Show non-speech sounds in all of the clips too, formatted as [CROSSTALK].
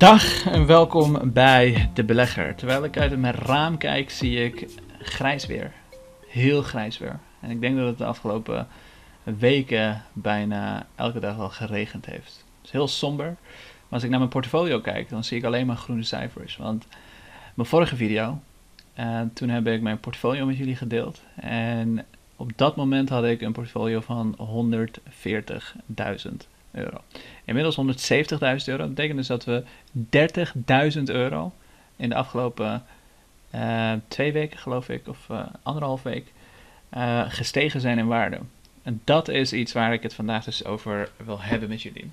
Dag en welkom bij De Belegger. Terwijl ik uit mijn raam kijk, zie ik grijs weer. Heel grijs weer. En ik denk dat het de afgelopen weken bijna elke dag al geregend heeft. Het is heel somber. Maar als ik naar mijn portfolio kijk, dan zie ik alleen maar groene cijfers. Want mijn vorige video, uh, toen heb ik mijn portfolio met jullie gedeeld. En op dat moment had ik een portfolio van 140.000 euro. Inmiddels 170.000 euro. Dat betekent dus dat we 30.000 euro in de afgelopen uh, twee weken, geloof ik, of uh, anderhalf week, uh, gestegen zijn in waarde. En dat is iets waar ik het vandaag dus over wil hebben met jullie.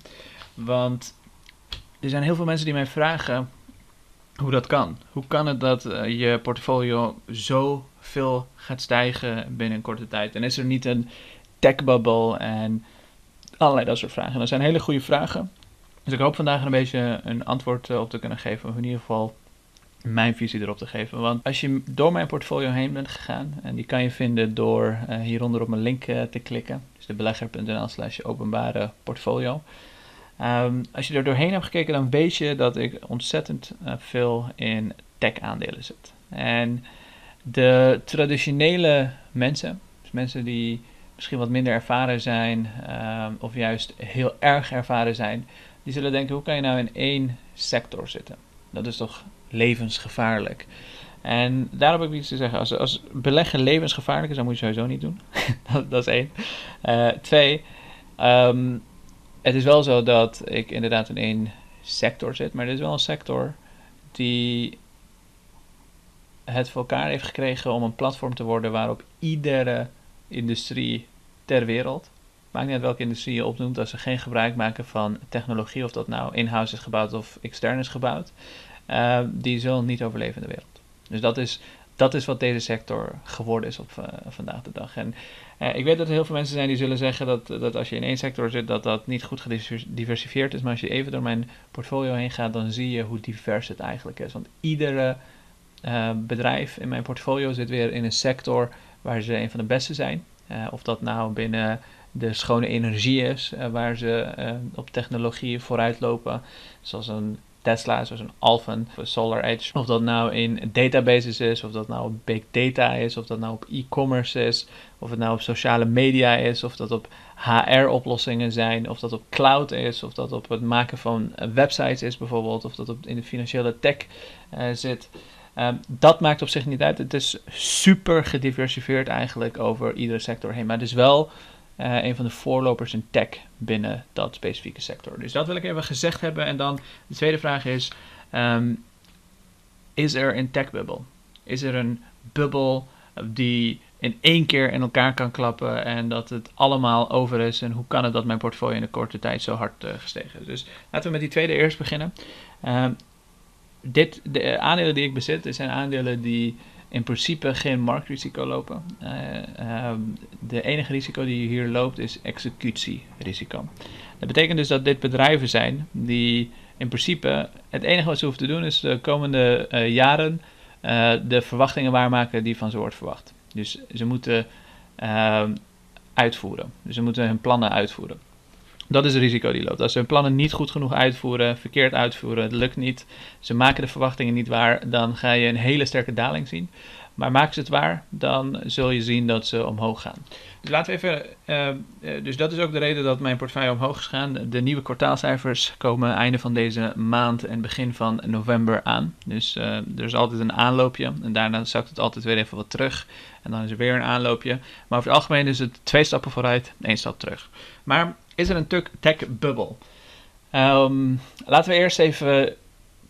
Want er zijn heel veel mensen die mij vragen hoe dat kan. Hoe kan het dat je portfolio zo veel gaat stijgen binnen een korte tijd? En is er niet een tech bubble en allerlei dat soort vragen. En dat zijn hele goede vragen. Dus ik hoop vandaag een beetje een antwoord op te kunnen geven. Of in ieder geval mijn visie erop te geven. Want als je door mijn portfolio heen bent gegaan, en die kan je vinden door uh, hieronder op mijn link uh, te klikken. Dus de belegger.nl slash openbare portfolio. Um, als je er doorheen hebt gekeken, dan weet je dat ik ontzettend veel in tech aandelen zit. En de traditionele mensen, dus mensen die misschien wat minder ervaren zijn, um, of juist heel erg ervaren zijn, die zullen denken: hoe kan je nou in één sector zitten? Dat is toch levensgevaarlijk. En daarom heb ik iets te zeggen. Als, als beleggen levensgevaarlijk is, dan moet je sowieso niet doen. [LAUGHS] dat, dat, is één. Uh, twee, um, het is wel zo dat ik inderdaad in één sector zit, maar het is wel een sector die het voor elkaar heeft gekregen om een platform te worden waarop iedere industrie ter wereld, maakt niet uit welke industrie je opnoemt, als ze geen gebruik maken van technologie, of dat nou in-house is gebouwd of extern is gebouwd, uh, die zullen niet overleven in de wereld. Dus dat is, dat is wat deze sector geworden is op uh, vandaag de dag. En uh, ik weet dat er heel veel mensen zijn die zullen zeggen dat, dat als je in één sector zit, dat dat niet goed gediversifieerd is. Maar als je even door mijn portfolio heen gaat, dan zie je hoe divers het eigenlijk is. Want iedere bedrijf in mijn portfolio zit weer in een sector waar ze een van de beste zijn. Of dat nou binnen de schone energie is, waar ze op technologie vooruit lopen. Zoals een Tesla, zoals een Alphen Solar Edge. Of dat nou in databases is, of dat nou op big data is, of dat nou op e-commerce is, of het nou op sociale media is, of dat op HR-oplossingen zijn, of dat op cloud is, of dat op het maken van websites is bijvoorbeeld, of dat op in de financiële tech zit. Um, dat maakt op zich niet uit. Het is super gediversifieerd eigenlijk over iedere sector heen. Maar het is wel uh, een van de voorlopers in tech binnen dat specifieke sector. Dus dat wil ik even gezegd hebben. En dan de tweede vraag is: um, is er een tech bubble? Is er een bubbel die in één keer in elkaar kan klappen en dat het allemaal over is? En hoe kan het dat mijn portfolio in een korte tijd zo hard uh, gestegen is? Dus laten we met die tweede eerst beginnen. Um, dit, de aandelen die ik bezit, zijn aandelen die in principe geen marktrisico lopen. Uh, de enige risico die je hier loopt is executierisico. Dat betekent dus dat dit bedrijven zijn die in principe het enige wat ze hoeven te doen is de komende uh, jaren de verwachtingen waarmaken die van ze wordt verwacht. Dus ze moeten ehm, uitvoeren. Dus ze moeten hun plannen uitvoeren. Dat is het risico die loopt. Als ze hun plannen niet goed genoeg uitvoeren, verkeerd uitvoeren, het lukt niet, ze maken de verwachtingen niet waar, dan ga je een hele sterke daling zien. Maar maken ze het waar, dan zul je zien dat ze omhoog gaan. Dus laten we even. Uh, dus dat is ook de reden dat mijn portefeuille omhoog is gegaan. De nieuwe kwartaalcijfers komen einde van deze maand en begin van november aan. Dus uh, er is altijd een aanloopje. En daarna zakt het altijd weer even wat terug. En dan is er weer een aanloopje. Maar over het algemeen is het twee stappen vooruit, één stap terug. Maar is er een tech bubble? Um, laten we eerst even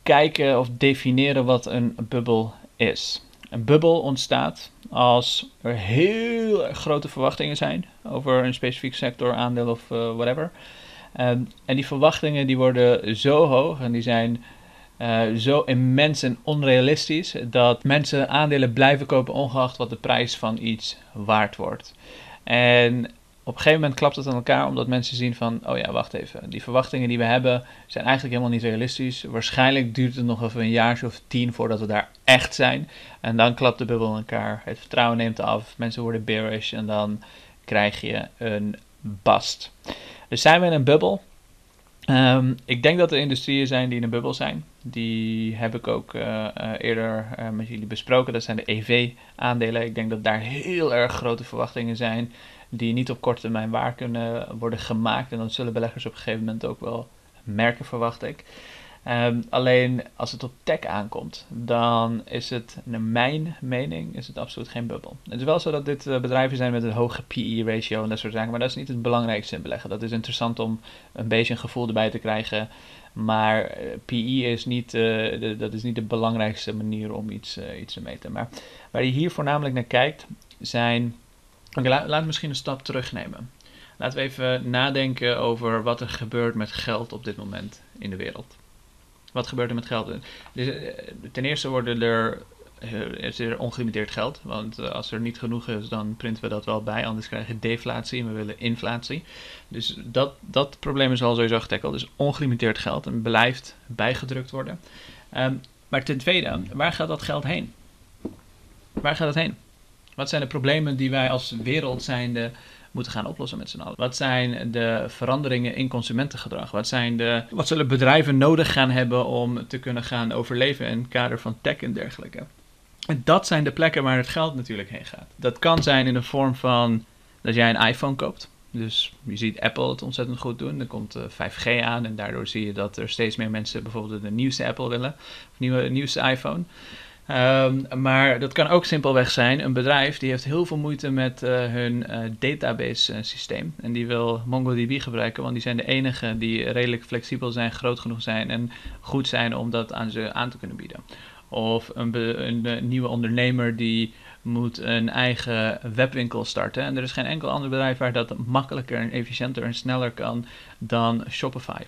kijken of definiëren wat een bubbel is. Een bubbel ontstaat als er heel grote verwachtingen zijn over een specifiek sector, aandeel of uh, whatever. Um, en die verwachtingen die worden zo hoog en die zijn uh, zo immens en onrealistisch dat mensen aandelen blijven kopen ongeacht wat de prijs van iets waard wordt. En op een gegeven moment klapt het aan elkaar omdat mensen zien van, oh ja, wacht even, die verwachtingen die we hebben zijn eigenlijk helemaal niet realistisch. Waarschijnlijk duurt het nog even een jaar of tien voordat we daar echt zijn. En dan klapt de bubbel in elkaar, het vertrouwen neemt af, mensen worden bearish en dan krijg je een bust. Dus zijn we in een bubbel? Ehm, ik denk dat er industrieën zijn die in een bubbel zijn. Die heb ik ook uh, eerder uh, met jullie besproken. Dat zijn de EV-aandelen. Ik denk dat daar heel erg grote verwachtingen zijn die niet op korte termijn waar kunnen worden gemaakt. En dat zullen beleggers op een gegeven moment ook wel merken, verwacht ik. Um, alleen als het op tech aankomt, dan is het, naar mijn mening, is het absoluut geen bubbel. Het is wel zo dat dit uh, bedrijven zijn met een hoge PE-ratio en dat soort zaken, maar dat is niet het belangrijkste in beleggen. Dat is interessant om een beetje een gevoel erbij te krijgen. Maar uh, PE is niet, uh, de, dat is niet de belangrijkste manier om iets, iets te meten. Maar waar je hier voornamelijk naar kijkt, zijn. Laat, laat misschien een stap terugnemen. Laten we even nadenken over wat er gebeurt met geld op dit moment in de wereld. Wat gebeurt er met geld? Dus, eh, ten eerste worden er, eh, is er ongelimiteerd geld. Want eh, als er niet genoeg is, dan printen we dat wel bij. Anders krijg je deflatie en we willen inflatie. Dus dat, dat probleem is al sowieso getackled. Dus ongelimiteerd geld en blijft bijgedrukt worden. Um, maar ten tweede, waar gaat dat geld heen? Waar gaat het heen? Wat zijn de problemen die wij als wereld zijnde moeten gaan oplossen met z'n allen. Wat zijn de veranderingen in consumentengedrag? Wat, zijn de, wat zullen bedrijven nodig gaan hebben om te kunnen gaan overleven in het kader van tech en dergelijke? En dat zijn de plekken waar het geld natuurlijk heen gaat. Dat kan zijn in de vorm van dat jij een iPhone koopt. Dus je ziet Apple het ontzettend goed doen. Er komt 5G eh, aan en daardoor zie je dat er steeds meer mensen bijvoorbeeld de nieuwste Apple willen. Of nieuwe, nieuwste iPhone. Um, maar dat kan ook simpelweg zijn. Een bedrijf die heeft heel veel moeite met uh, hun uh, database uh, systeem. En die wil MongoDB gebruiken, want die zijn de enige die redelijk flexibel zijn, groot genoeg zijn en goed zijn om dat aan ze aan te kunnen bieden. Of een, een nieuwe ondernemer die moet een eigen webwinkel starten. En er is geen enkel ander bedrijf waar dat makkelijker en efficiënter en sneller kan dan Shopify.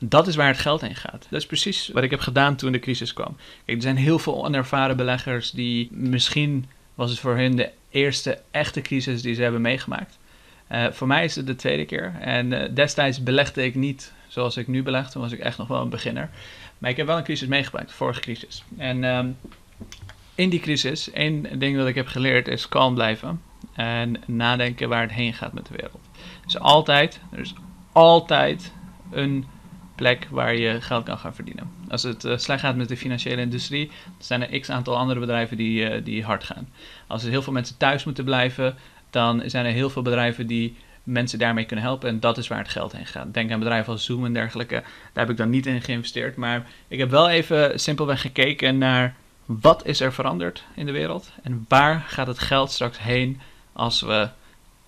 Dat is waar het geld heen gaat. Dat is precies wat ik heb gedaan toen de crisis kwam. Kijk, er zijn heel veel onervaren beleggers die misschien was het voor hen de eerste echte crisis die ze hebben meegemaakt. Uh, voor mij is het de tweede keer. En uh, destijds belegde ik niet zoals ik nu beleg. Toen was ik echt nog wel een beginner. Maar ik heb wel een crisis meegemaakt, de vorige crisis. En um, in die crisis, één ding dat ik heb geleerd is kalm blijven. En nadenken waar het heen gaat met de wereld. Dus altijd, er is altijd een plek waar je geld kan gaan verdienen. Als het uh, slecht gaat met de financiële industrie, zijn er x aantal andere bedrijven die, uh, die hard gaan. Als er heel veel mensen thuis moeten blijven, dan zijn er heel veel bedrijven die mensen daarmee kunnen helpen. En dat is waar het geld heen gaat. Denk aan bedrijven als Zoom en dergelijke. Daar heb ik dan niet in geïnvesteerd. Maar ik heb wel even simpelweg gekeken naar wat is er veranderd in de wereld. En waar gaat het geld straks heen als we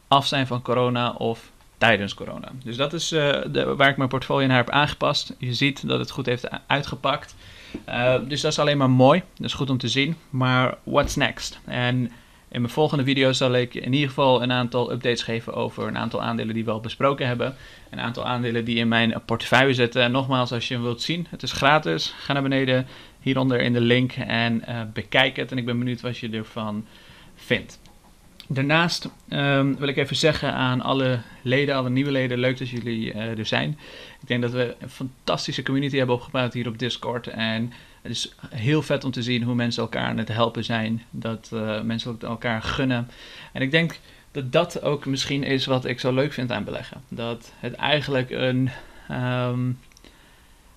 af zijn van corona of tijdens corona. Dus dat is uh, de, waar ik mijn portfolio naar heb aangepast. Je ziet dat het goed heeft uitgepakt. Uh, dus dat is alleen maar mooi. Dat is goed om te zien. Maar what's next? En in mijn volgende video zal ik in ieder geval een aantal updates geven over een aantal aandelen die we al besproken hebben. Een aantal aandelen die in mijn portefeuille zitten. En nogmaals, als je hem wilt zien, het is gratis. Ga naar beneden hieronder in de link en uh, bekijk het. En ik ben benieuwd wat je ervan vindt. Daarnaast um, wil ik even zeggen aan alle leden, alle nieuwe leden, leuk dat jullie uh, er zijn. Ik denk dat we een fantastische community hebben opgebouwd hier op Discord. En het is heel vet om te zien hoe mensen elkaar aan het helpen zijn. Dat uh, mensen elkaar gunnen. En ik denk dat dat ook misschien is wat ik zo leuk vind aan beleggen. Dat het eigenlijk een, um,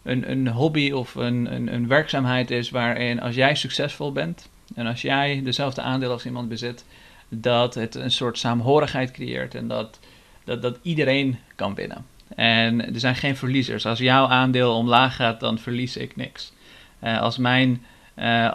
een, een hobby of een, een, een werkzaamheid is waarin als jij succesvol bent en als jij dezelfde aandelen als iemand bezit dat het een soort saamhorigheid creëert en dat, dat, dat iedereen kan winnen. En er zijn geen verliezers. Als jouw aandeel omlaag gaat, dan verlies ik niks. Uh, als mijn uh,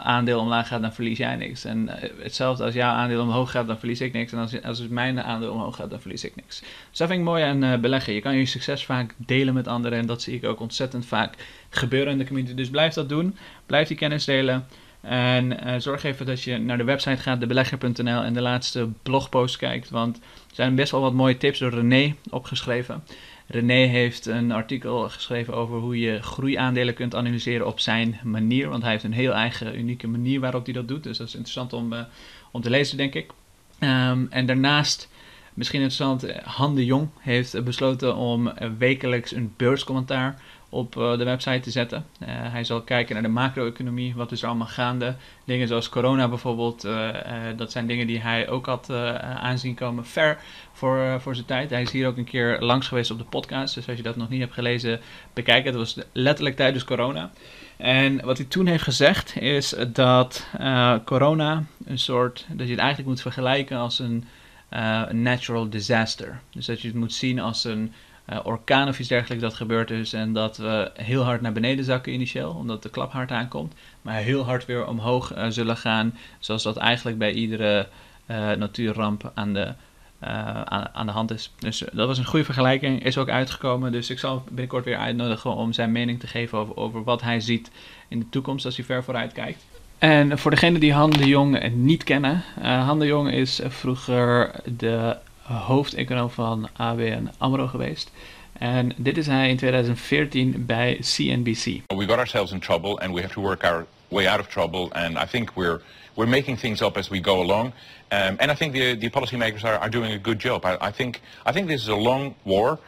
aandeel omlaag gaat, dan verlies jij niks. En uh, hetzelfde als jouw aandeel omhoog gaat, dan verlies ik niks. En als, als mijn aandeel omhoog gaat, dan verlies ik niks. Dus dat vind ik mooi aan beleggen. Je kan je succes vaak delen met anderen. En dat zie ik ook ontzettend vaak gebeuren in de community. Dus blijf dat doen. Blijf die kennis delen. En uh, zorg even dat je naar de website gaat, debelegger.nl, en de laatste blogpost kijkt. Want er zijn best wel wat mooie tips door René opgeschreven. René heeft een artikel geschreven over hoe je groeiaandelen kunt analyseren op zijn manier. Want hij heeft een heel eigen, unieke manier waarop hij dat doet. Dus dat is interessant om, uh, om te lezen, denk ik. Um, en daarnaast Misschien interessant, Han de Jong heeft besloten om wekelijks een beurscommentaar op uh, de website te zetten. Hij zal kijken naar de macro-economie, wat is er allemaal gaande. Dingen zoals corona bijvoorbeeld, dat zijn dingen die hij ook had aanzien komen ver voor, voor zijn tijd. Hij is hier ook een keer langs geweest op de podcast, dus als je dat nog niet hebt gelezen, bekijk het. Dat was letterlijk tijdens corona. En wat hij toen heeft gezegd is dat corona een soort, dat je het eigenlijk moet vergelijken als een natural disaster. Dus dat je het moet zien als een uh, orkaan of iets dergelijks dat gebeurd is. En dat we heel hard naar beneden zakken initieel, omdat de klap hard aankomt. Maar heel hard weer omhoog uh, zullen gaan, zoals dat eigenlijk bij iedere natuurramp aan de, aan, de hand is. Dus dat was een goede vergelijking, is ook uitgekomen. Dus ik zal binnenkort weer uitnodigen om zijn mening te geven over wat hij ziet in de toekomst als hij ver vooruit kijkt. En voor degenen die Han de Jong niet kennen, Han de Jong is vroeger de hoofdeconoom van ABN AMRO geweest. En dit is hij in 2014 bij CNBC. We got ourselves in trouble and we have to work our way out of trouble. And I think we're we're making things up as we go along. Um, and I think the, the policymakers are, are doing a good job. I, I, think, I think this is a long war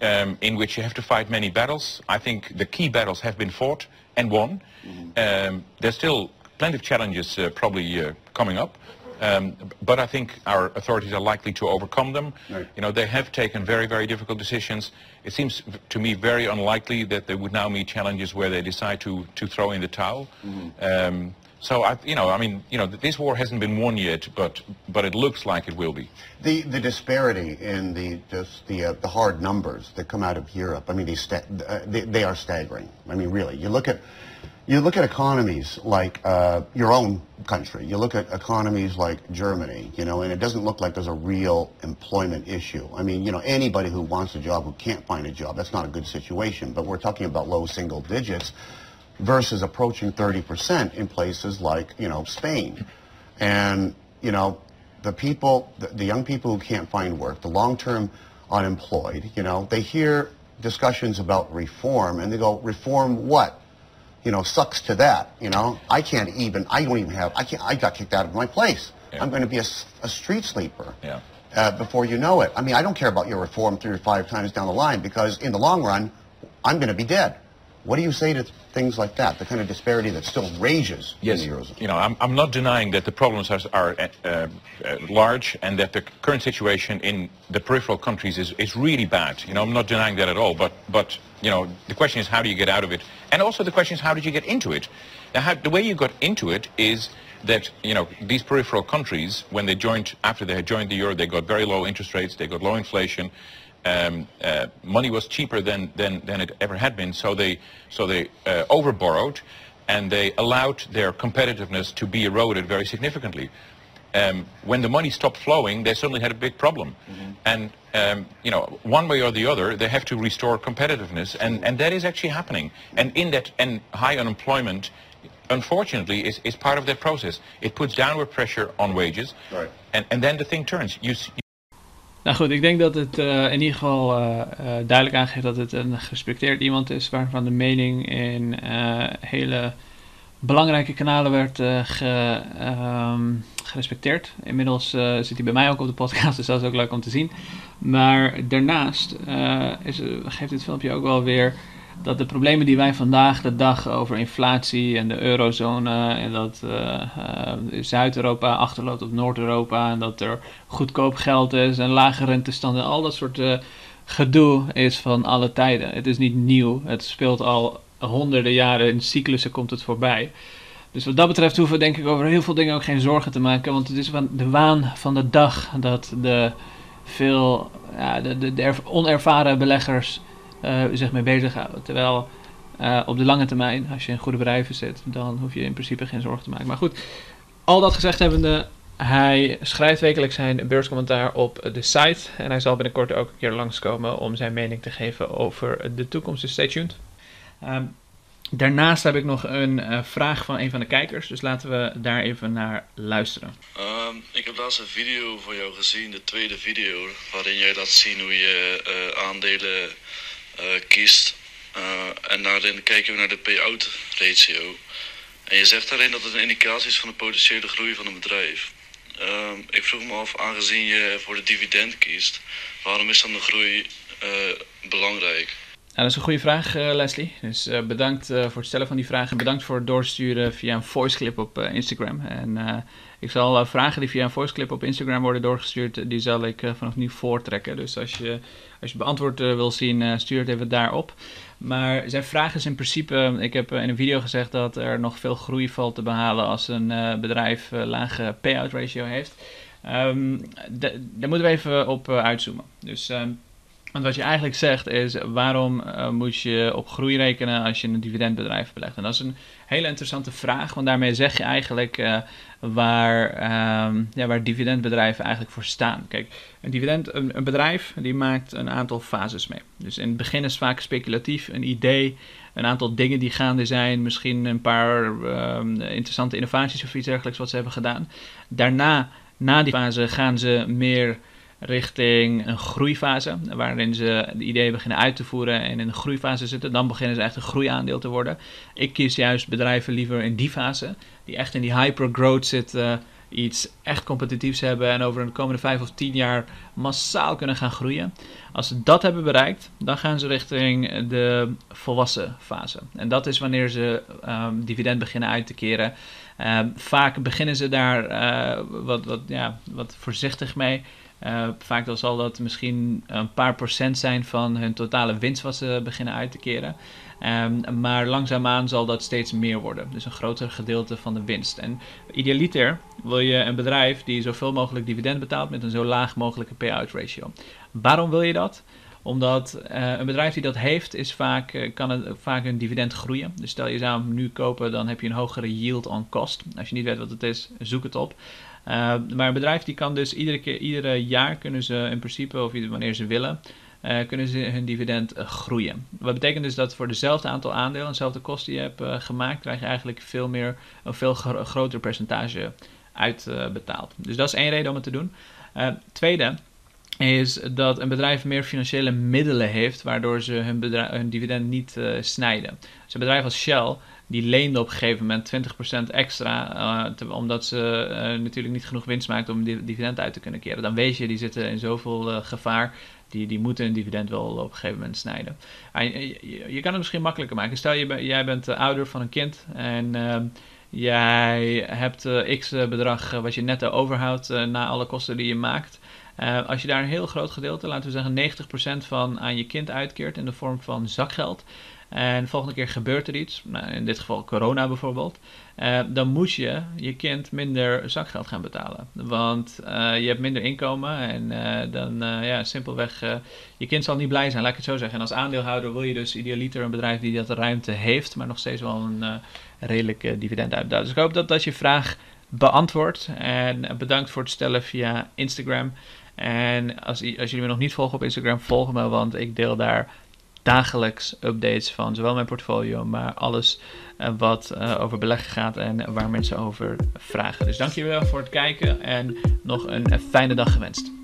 um, in which you have to fight many battles. I think the key battles have been fought and won. Mm-hmm. Um, there's still plenty of challenges uh, probably uh, coming up. Um, but I think our authorities are likely to overcome them. Right. You know, they have taken very, very difficult decisions. It seems to me very unlikely that they would now meet challenges where they decide to, to throw in the towel. Mm-hmm. Um, so I, you know, I mean, you know, this war hasn't been won yet, but but it looks like it will be. The the disparity in the just the uh, the hard numbers that come out of Europe. I mean, they, sta- uh, they they are staggering. I mean, really, you look at you look at economies like uh, your own country. You look at economies like Germany, you know, and it doesn't look like there's a real employment issue. I mean, you know, anybody who wants a job who can't find a job, that's not a good situation. But we're talking about low single digits versus approaching 30% in places like, you know, Spain. And, you know, the people, the, the young people who can't find work, the long-term unemployed, you know, they hear discussions about reform and they go, reform what? You know, sucks to that. You know, I can't even. I don't even have. I can't. I got kicked out of my place. Yeah. I'm going to be a, a street sleeper. Yeah. Uh, before you know it. I mean, I don't care about your reform three or five times down the line because in the long run, I'm going to be dead. What do you say to things like that, the kind of disparity that still rages yes, in the Eurozone? You know, I'm, I'm not denying that the problems are, are uh, uh, large and that the current situation in the peripheral countries is, is really bad. You know, I'm not denying that at all, but, but, you know, the question is how do you get out of it? And also the question is how did you get into it? Now, how, the way you got into it is that, you know, these peripheral countries, when they joined, after they had joined the euro, they got very low interest rates, they got low inflation, um, uh, money was cheaper than, than, than it ever had been, so they, so they uh, overborrowed and they allowed their competitiveness to be eroded very significantly. Um, when the money stopped flowing, they suddenly had a big problem. Mm-hmm. And, um, you know, one way or the other, they have to restore competitiveness, and, and that is actually happening. And in that, and high unemployment, unfortunately, is, is part of that process. It puts downward pressure on wages, right. and, and then the thing turns. You, you Nou goed, ik denk dat het uh, in ieder geval uh, uh, duidelijk aangeeft dat het een gerespecteerd iemand is waarvan de mening in hele belangrijke kanalen werd ge, um, gerespecteerd. Inmiddels zit hij bij mij ook op de podcast, [LAUGHS] dus dat is ook leuk om te zien. Maar daarnaast is, geeft dit filmpje ook wel weer dat de problemen die wij vandaag de dag over inflatie en de eurozone en dat Zuid-Europa achterloopt op Noord-Europa en dat er goedkoop geld is en lage rentestanden, al dat soort gedoe is van alle tijden. Het is niet nieuw, het speelt al honderden jaren, in cyclussen komt het voorbij. Dus wat dat betreft hoeven we denk ik over heel veel dingen ook geen zorgen te maken, want het is de waan van de dag dat de veel ja, de, onervaren beleggers uh, zich mee bezighouden. Terwijl uh, op de lange termijn, als je in goede bedrijven zit, dan hoef je in principe geen zorgen te maken. Maar goed, al dat gezegd hebbende, hij schrijft wekelijks zijn beurscommentaar op de site. En hij zal binnenkort ook een keer langskomen om zijn mening te geven over de toekomst. Dus stay tuned. Um, daarnaast heb ik nog een uh, vraag van een van de kijkers. Dus laten we daar even naar luisteren. Um, ik heb laatst een video van jou gezien, de tweede video, waarin jij laat zien hoe je uh, aandelen uh, kiest. En daarin kijken we naar de payout ratio. En je zegt daarin dat het een indicatie is van de potentiële groei van een bedrijf. Ehm, ik vroeg me af, aangezien je voor de dividend kiest, waarom is dan de groei uh, belangrijk? dat is een goede vraag, uh, Leslie. Dus uh, bedankt uh, voor het stellen van die vragen. Bedankt voor het doorsturen via een voiceclip op Instagram. En ik zal vragen die via een voiceclip op Instagram worden doorgestuurd, die zal ik vanaf nu voortrekken. Dus als je, als je beantwoord wil zien, stuur het even daarop. Maar zijn vraag is in principe, ik heb in een video gezegd dat er nog veel groei valt te behalen als een bedrijf lage payout ratio heeft. Um, daar moeten we even op uitzoomen. Dus... Um, want wat je eigenlijk zegt is, waarom uh, moet je op groei rekenen als je een dividendbedrijf belegt? En dat is een hele interessante vraag, want daarmee zeg je eigenlijk uh, waar, um, ja, waar dividendbedrijven eigenlijk voor staan. Kijk, een, dividend, een, bedrijf die maakt een aantal fases mee. Dus in het begin is het vaak speculatief, een idee, een aantal dingen die gaande zijn, misschien een paar um, interessante innovaties of iets dergelijks wat ze hebben gedaan. Daarna, na die fase, gaan ze meer richting een groeifase, waarin ze de ideeën beginnen uit te voeren en in de groeifase zitten. Dan beginnen ze echt een groeiaandeel te worden. Ik kies juist bedrijven liever in die fase, die echt in die hyper-growth zitten, iets echt competitiefs hebben en over de komende vijf of tien jaar massaal kunnen gaan groeien. Als ze dat hebben bereikt, dan gaan ze richting de volwassen fase. En dat is wanneer ze um, dividend beginnen uit te keren. Um, vaak beginnen ze daar uh, wat, wat, ja, wat voorzichtig mee. Uh, vaak zal dat misschien een paar procent zijn van hun totale winst wat ze beginnen uit te keren. Um, maar langzaamaan zal dat steeds meer worden. Dus een groter gedeelte van de winst. En idealiter wil je een bedrijf die zoveel mogelijk dividend betaalt met een zo laag mogelijke payout ratio. Waarom wil je dat? Omdat uh, een bedrijf die dat heeft, is vaak, uh, kan het vaak een dividend groeien. Dus stel je zou hem nu kopen, dan heb je een hogere yield on cost. Als je niet weet wat het is, zoek het op. Uh, maar een bedrijf die kan dus iedere keer, iedere jaar kunnen ze in principe, of wanneer ze willen, uh, kunnen ze hun dividend uh, groeien. Wat betekent dus dat voor dezelfde aantal aandelen, dezelfde kosten die je hebt gemaakt, krijg je eigenlijk veel meer, een veel gro groter percentage uitbetaald. dus dat is één reden om het te doen. tweede is dat een bedrijf meer financiële middelen heeft, waardoor ze hun, hun dividend niet snijden. Dus een bedrijf als Shell die leende op een gegeven moment 20% extra, uh, omdat ze uh, natuurlijk niet genoeg winst maakten om dividend uit te kunnen keren. Dan weet je, die zitten in zoveel uh, gevaar, die, die moeten een dividend wel op een gegeven moment snijden. Je, je, kan het misschien makkelijker maken. Stel, je, jij bent ouder van een kind en ehm, jij hebt x bedrag wat je netto overhoudt na alle kosten die je maakt. als je daar een heel groot gedeelte, laten we zeggen 90% van aan je kind uitkeert in de vorm van zakgeld, en de volgende keer gebeurt er iets, nou, in dit geval corona bijvoorbeeld, uh, dan moet je je kind minder zakgeld gaan betalen. Want uh, je hebt minder inkomen en uh, dan, ja, simpelweg, je kind zal niet blij zijn, laat ik het zo zeggen. En als aandeelhouder wil je dus idealiter een bedrijf die dat ruimte heeft, maar nog steeds wel een redelijk dividend uitbetaalt. Dus ik hoop dat dat je vraag beantwoordt. En bedankt voor het stellen via Instagram. En als, als jullie me nog niet volgen op Instagram, volg me, want ik deel daar dagelijks updates van zowel mijn portfolio, maar alles uh, wat uh, over beleggen gaat en waar mensen over vragen. Dus dankjewel voor het kijken en nog een fijne dag gewenst.